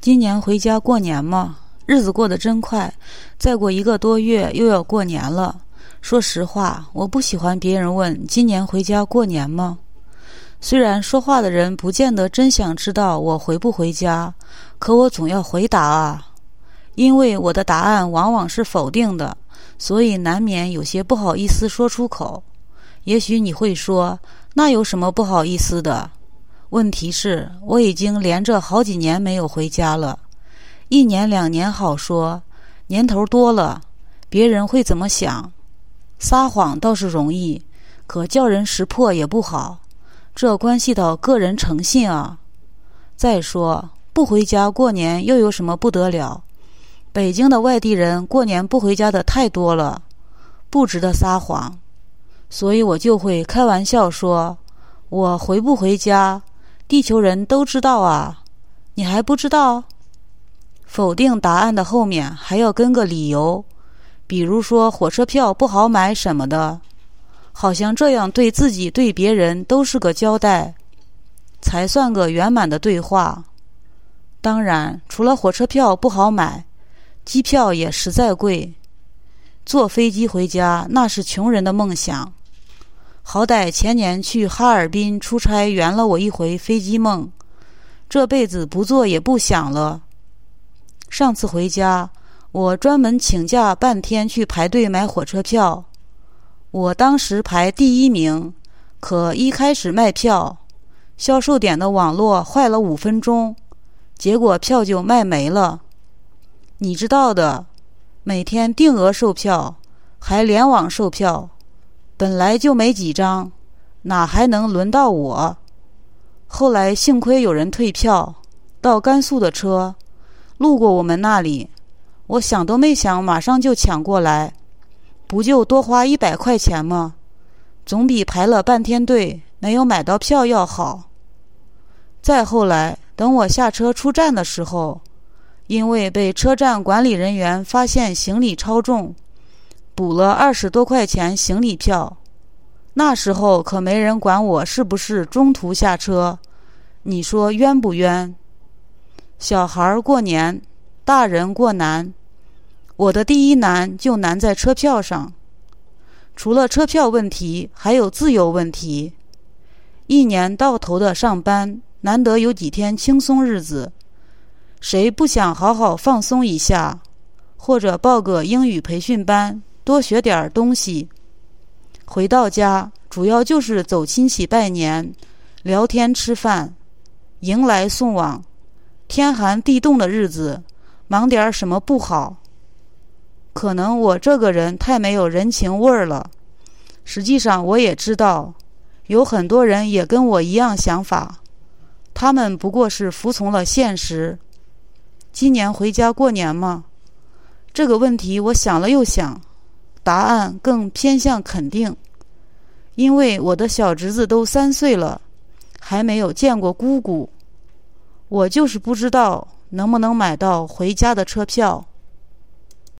今年回家过年吗？日子过得真快，再过一个多月又要过年了。说实话，我不喜欢别人问今年回家过年吗？虽然说话的人不见得真想知道我回不回家，可我总要回答啊，因为我的答案往往是否定的，所以难免有些不好意思说出口。也许你会说，那有什么不好意思的？问题是，我已经连着好几年没有回家了。一年两年好说，年头多了，别人会怎么想？撒谎倒是容易，可叫人识破也不好，这关系到个人诚信啊。再说，不回家过年又有什么不得了？北京的外地人过年不回家的太多了，不值得撒谎。所以我就会开玩笑说：“我回不回家，地球人都知道啊，你还不知道？”否定答案的后面还要跟个理由，比如说火车票不好买什么的，好像这样对自己对别人都是个交代，才算个圆满的对话。当然，除了火车票不好买，机票也实在贵，坐飞机回家那是穷人的梦想。好歹前年去哈尔滨出差圆了我一回飞机梦，这辈子不做也不想了。上次回家，我专门请假半天去排队买火车票。我当时排第一名，可一开始卖票，销售点的网络坏了五分钟，结果票就卖没了。你知道的，每天定额售票，还联网售票，本来就没几张，哪还能轮到我？后来幸亏有人退票，到甘肃的车。路过我们那里，我想都没想，马上就抢过来，不就多花一百块钱吗？总比排了半天队没有买到票要好。再后来，等我下车出站的时候，因为被车站管理人员发现行李超重，补了二十多块钱行李票。那时候可没人管我是不是中途下车，你说冤不冤？小孩过年，大人过难。我的第一难就难在车票上。除了车票问题，还有自由问题。一年到头的上班，难得有几天轻松日子，谁不想好好放松一下？或者报个英语培训班，多学点东西。回到家，主要就是走亲戚拜年、聊天吃饭、迎来送往。天寒地冻的日子，忙点什么不好？可能我这个人太没有人情味儿了。实际上，我也知道，有很多人也跟我一样想法，他们不过是服从了现实。今年回家过年吗？这个问题我想了又想，答案更偏向肯定，因为我的小侄子都三岁了，还没有见过姑姑。我就是不知道能不能买到回家的车票。